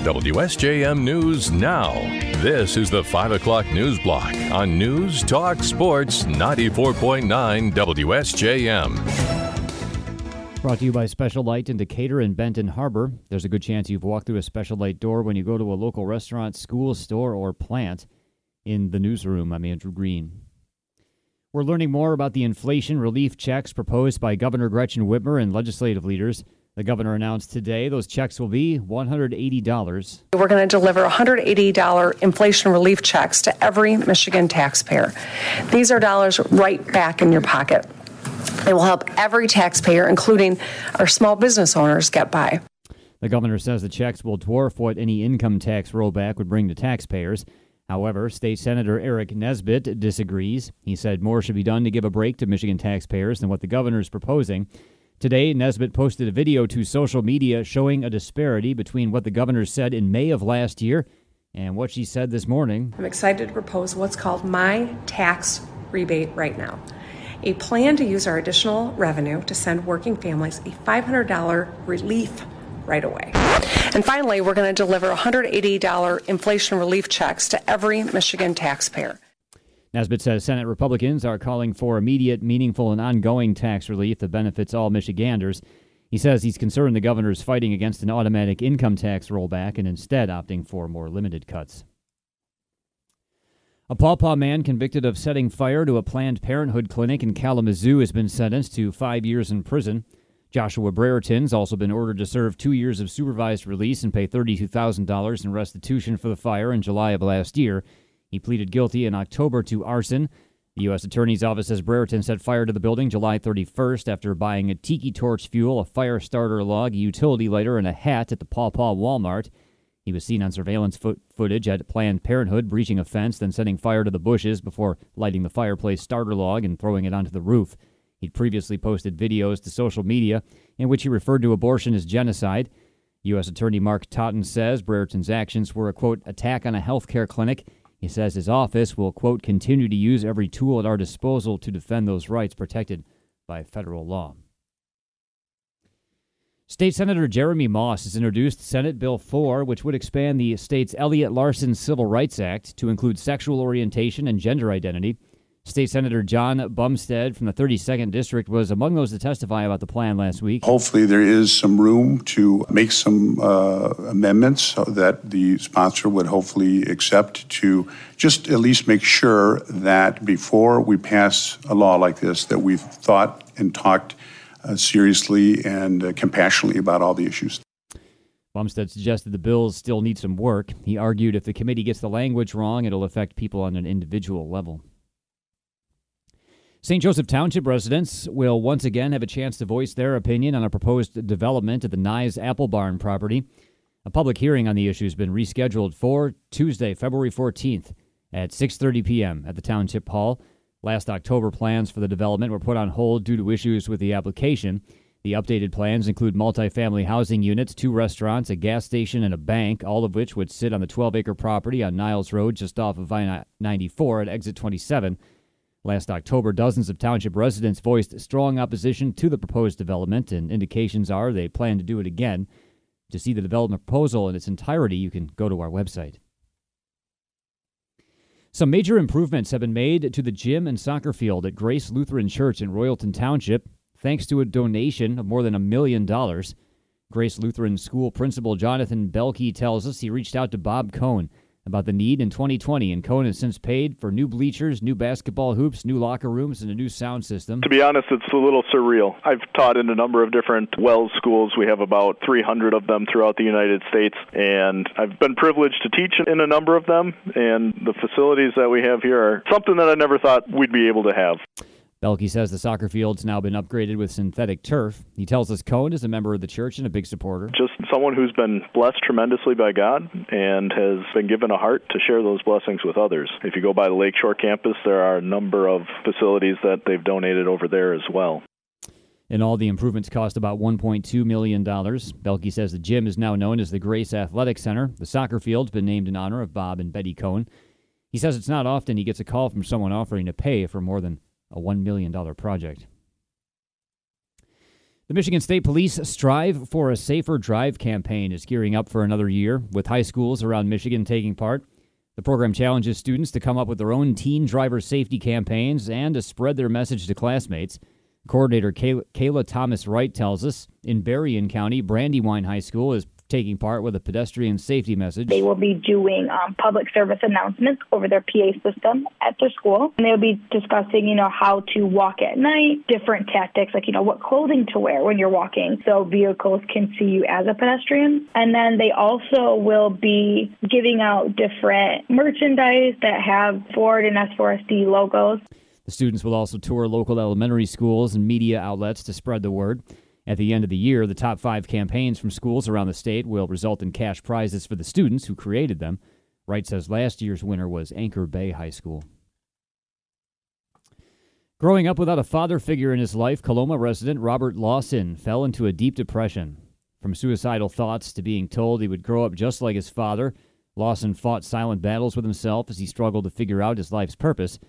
WSJM News Now. This is the 5 o'clock news block on News Talk Sports 94.9 WSJM. Brought to you by Special Light in Decatur and Benton Harbor. There's a good chance you've walked through a Special Light door when you go to a local restaurant, school, store, or plant. In the newsroom, I'm Andrew Green. We're learning more about the inflation relief checks proposed by Governor Gretchen Whitmer and legislative leaders. The governor announced today those checks will be $180. We're going to deliver $180 inflation relief checks to every Michigan taxpayer. These are dollars right back in your pocket. It will help every taxpayer, including our small business owners, get by. The governor says the checks will dwarf what any income tax rollback would bring to taxpayers. However, State Senator Aric Nesbitt disagrees. He said more should be done to give a break to Michigan taxpayers than what the governor is proposing. Today, Nesbitt posted a video to social media showing a disparity between what the governor said in May of last year and what she said this morning. I'm excited to propose what's called My Tax Rebate right now. A plan to use our additional revenue to send working families a $500 relief right away. And finally, we're going to deliver $180 inflation relief checks to every Michigan taxpayer. Nesbitt says Senate Republicans are calling for immediate, meaningful, and ongoing tax relief that benefits all Michiganders. He says he's concerned the governor is fighting against an automatic income tax rollback and instead opting for more limited cuts. A Paw man convicted of setting fire to a Planned Parenthood clinic in Kalamazoo has been sentenced to five years in prison. Joshua Brereton's also been ordered to serve two years of supervised release and pay $32,000 in restitution for the fire in July of last year. He pleaded guilty in October to arson. The U.S. Attorney's Office says Brereton set fire to the building July 31st after buying a tiki torch fuel, a fire starter log, a utility lighter, and a hat at the Paw Paw Walmart. He was seen on surveillance fo- footage at Planned Parenthood breaching a fence, then setting fire to the bushes before lighting the fireplace starter log and throwing it onto the roof. He'd previously posted videos to social media in which he referred to abortion as genocide. U.S. Attorney Mark Totten says Brereton's actions were a quote attack on a healthcare clinic he says his office will, quote, continue to use every tool at our disposal to defend those rights protected by federal law. State Senator Jeremy Moss has introduced Senate Bill 4, which would expand the state's Elliott Larsen Civil Rights Act to include sexual orientation and gender identity. State Senator Jon Bumstead from the 32nd District was among those to testify about the plan last week. Hopefully, there is some room to make some uh, amendments that the sponsor would hopefully accept to just at least make sure that before we pass a law like this, that we've thought and talked uh, seriously and uh, compassionately about all the issues. Bumstead suggested the bills still need some work. He argued if the committee gets the language wrong, it'll affect people on an individual level. St. Joseph Township residents will once again have a chance to voice their opinion on a proposed development at the Nye Apple Barn property. A public hearing on the issue has been rescheduled for Tuesday, February 14th at 6:30 p.m. at the Township Hall. Last October, plans for the development were put on hold due to issues with the application. The updated plans include multifamily housing units, two restaurants, a gas station, and a bank, all of which would sit on the 12 acre property on Niles Road just off of I 94 at exit 27. Last October, dozens of township residents voiced strong opposition to the proposed development, and indications are they plan to do it again. To see the development proposal in its entirety, you can go to our website. Some major improvements have been made to the gym and soccer field at Grace Lutheran Church in Royalton Township, thanks to a donation of more than a million dollars. Grace Lutheran School Principal Jonathan Belke tells us he reached out to Bob Cohn about the need in 2020, and Cohn has since paid for new bleachers, new basketball hoops, new locker rooms, and a new sound system. To be honest, it's a little surreal. I've taught in a number of different WELS schools. We have about 300 of them throughout the United States, and I've been privileged to teach in a number of them, and the facilities that we have here are something that I never thought we'd be able to have. Belke says the soccer field's now been upgraded with synthetic turf. He tells us Cohen is a member of the church and a big supporter. Just someone who's been blessed tremendously by God and has been given a heart to share those blessings with others. If you go by the Lakeshore campus, there are a number of facilities that they've donated over there as well. And all the improvements cost about $1.2 million. Belke says the gym is now known as the Grace Athletic Center. The soccer field's been named in honor of Bob and Betty Cohen. He says it's not often he gets a call from someone offering to pay for more than a $1 million project. The Michigan State Police Strive for a Safer Drive campaign is gearing up for another year, with high schools around Michigan taking part. The program challenges students to come up with their own teen driver safety campaigns and to spread their message to classmates. Coordinator Kayla, Kayla Thomas Wright tells us in Berrien County, Brandywine High School is taking part with a pedestrian safety message. They will be doing um, public service announcements over their PA system at their school, and they'll be discussing, you know, how to walk at night, different tactics, like you know what clothing to wear when you're walking, so vehicles can see you as a pedestrian. And then they also will be giving out different merchandise that have Ford and S4SD logos. The students will also tour local elementary schools and media outlets to spread the word. At the end of the year, the top five campaigns from schools around the state will result in cash prizes for the students who created them. Wright says last year's winner was Anchor Bay High School. Growing up without a father figure in his life, Coloma resident Robert Lawson fell into a deep depression. From suicidal thoughts to being told he would grow up just like his father, Lawson fought silent battles with himself as he struggled to figure out his life's purpose.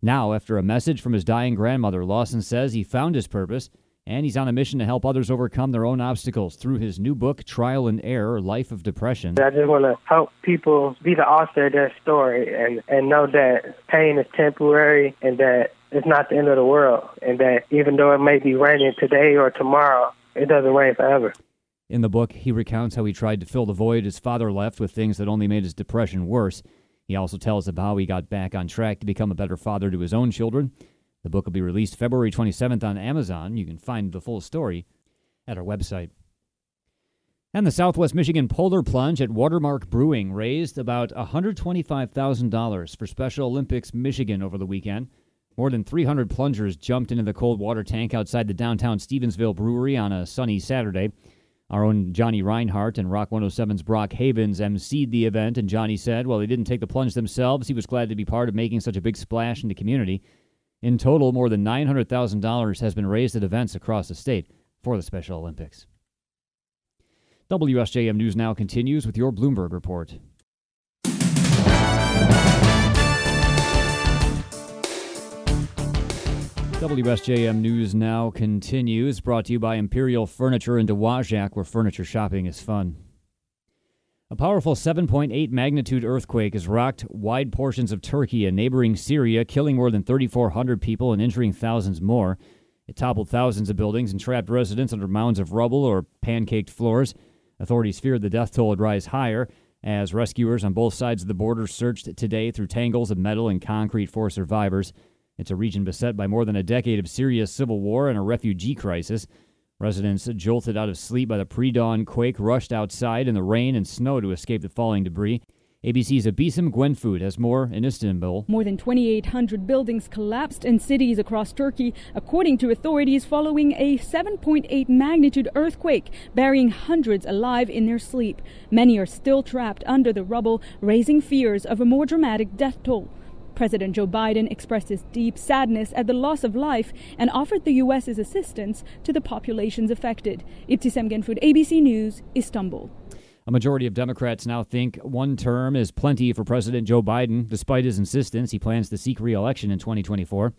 Now, after a message from his dying grandmother, Lawson says he found his purpose and he's on a mission to help others overcome their own obstacles through his new book, Trial and Error Life of Depression. I just want to help people be the author of their story and, and know that pain is temporary and that it's not the end of the world, and that even though it may be raining today or tomorrow, it doesn't rain forever. In the book, he recounts how he tried to fill the void his father left with things that only made his depression worse. He also tells of how he got back on track to become a better father to his own children the book will be released February 27th on Amazon. You can find the full story at our website. And the Southwest Michigan Polar Plunge at Watermark Brewing raised about $125,000 for Special Olympics Michigan over the weekend. More than 300 plungers jumped into the cold water tank outside the downtown Stevensville Brewery on a sunny Saturday. Our own Johnny Reinhart and Rock 107's Brock Havens emceed the event, and Johnny said, while they didn't take the plunge themselves, he was glad to be part of making such a big splash in the community. In total, more than $900,000 has been raised at events across the state for the Special Olympics. WSJM News Now continues with your Bloomberg report. WSJM News Now continues, brought to you by Imperial Furniture in Dowagiac, where furniture shopping is fun. A powerful 7.8 magnitude earthquake has rocked wide portions of Turkey and neighboring Syria, killing more than 3,400 people and injuring thousands more. It toppled thousands of buildings and trapped residents under mounds of rubble or pancaked floors. Authorities feared the death toll would rise higher as rescuers on both sides of the border searched today through tangles of metal and concrete for survivors. It's a region beset by more than a decade of Syria's civil war and a refugee crisis. Residents jolted out of sleep by the pre dawn quake rushed outside in the rain and snow to escape the falling debris. ABC's Abisam Gwenfood has more in Istanbul. More than 2,800 buildings collapsed in cities across Turkey, according to authorities, following a 7.8 magnitude earthquake, burying hundreds alive in their sleep. Many are still trapped under the rubble, raising fears of a more dramatic death toll. President Joe Biden expressed his deep sadness at the loss of life and offered the U.S.'s assistance to the populations affected. Ibtisam Genfood, ABC News, Istanbul. A majority of Democrats now think one term is plenty for President Joe Biden, despite his insistence he plans to seek re-election in 2024.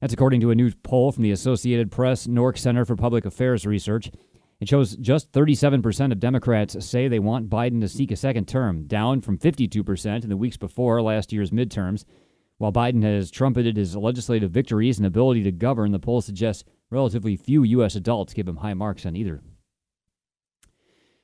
That's according to a new poll from the Associated Press NORC Center for Public Affairs Research. It shows just 37% of Democrats say they want Biden to seek a second term, down from 52% in the weeks before last year's midterms. While Biden has trumpeted his legislative victories and ability to govern, the poll suggests relatively few U.S. adults give him high marks on either.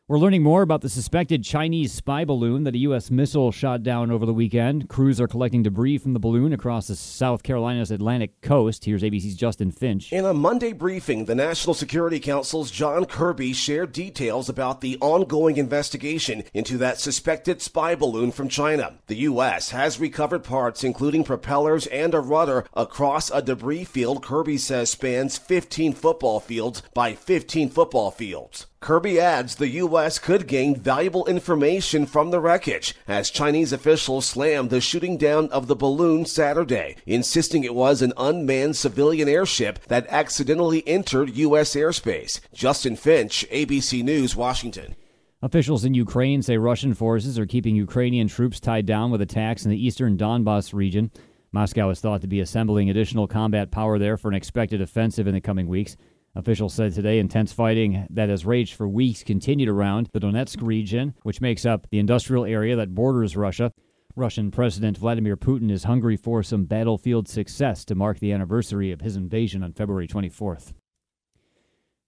We're learning more about the suspected Chinese spy balloon that a U.S. missile shot down over the weekend. Crews are collecting debris from the balloon across the South Carolina's Atlantic coast. Here's ABC's Justin Finch. In a Monday briefing, the National Security Council's John Kirby shared details about the ongoing investigation into that suspected spy balloon from China. The U.S. has recovered parts, including propellers and a rudder, across a debris field Kirby says spans 15 football fields by 15 football fields. Kirby adds the U.S. could gain valuable information from the wreckage as Chinese officials slammed the shooting down of the balloon Saturday, insisting it was an unmanned civilian airship that accidentally entered U.S. airspace. Justin Finch, ABC News, Washington. Officials in Ukraine say Russian forces are keeping Ukrainian troops tied down with attacks in the eastern Donbass region. Moscow is thought to be assembling additional combat power there for an expected offensive in the coming weeks. Officials said today intense fighting that has raged for weeks continued around the Donetsk region, which makes up the industrial area that borders Russia. Russian President Vladimir Putin is hungry for some battlefield success to mark the anniversary of his invasion on February 24th.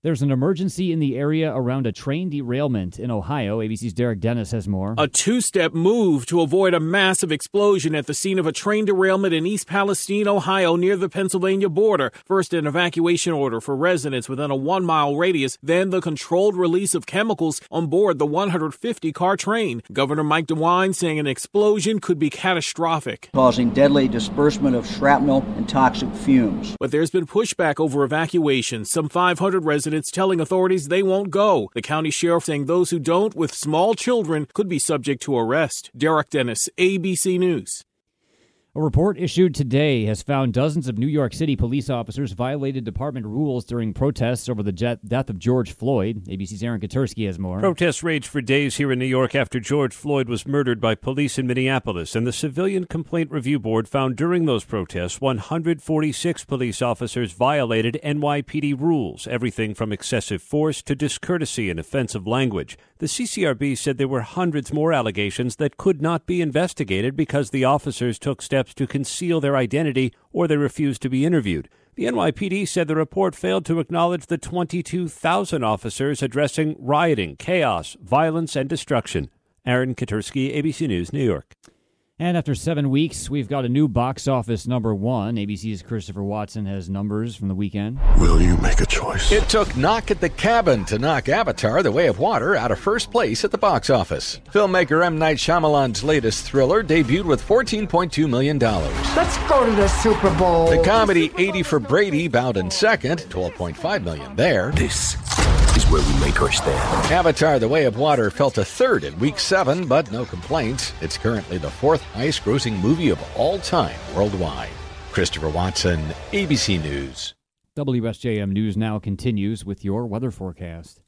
There's an emergency in the area around a train derailment in Ohio. ABC's Derek Dennis has more. A two step move to avoid a massive explosion at the scene of a train derailment in East Palestine, Ohio, near the Pennsylvania border. First, an evacuation order for residents within a one mile radius, then the controlled release of chemicals on board the 150 car train. Governor Mike DeWine saying an explosion could be catastrophic, causing deadly disbursement of shrapnel and toxic fumes. But there's been pushback over evacuation. Some 500 residents residents telling authorities they won't go. The county sheriff saying those who don't with small children could be subject to arrest. Derek Dennis, ABC News. A report issued today has found dozens of New York City police officers violated department rules during protests over the death of George Floyd. ABC's Aaron Katersky has more. Protests raged for days here in New York after George Floyd was murdered by police in Minneapolis, and the Civilian Complaint Review Board found during those protests 146 police officers violated NYPD rules, everything from excessive force to discourtesy and offensive language. The CCRB said there were hundreds more allegations that could not be investigated because the officers took steps steps to conceal their identity or they refused to be interviewed. The NYPD said the report failed to acknowledge the 22,000 officers addressing rioting, chaos, violence, and destruction. Aaron Katersky, ABC News, New York. And after seven weeks, we've got a new box office number one. ABC's Christopher Watson has numbers from the weekend. Will you make a choice? It took Knock at the Cabin to knock Avatar The Way of Water out of first place at the box office. Filmmaker M. Night Shyamalan's latest thriller debuted with $14.2 million. Let's go to the Super Bowl. The comedy 80 for Brady bowed in second, 12.5 million there. This is where we make our stand. Avatar The Way of Water fell to third in week seven, but no complaints. It's currently the fourth highest grossing movie of all time worldwide. Christopher Watson, ABC News. WSJM News now continues with your weather forecast.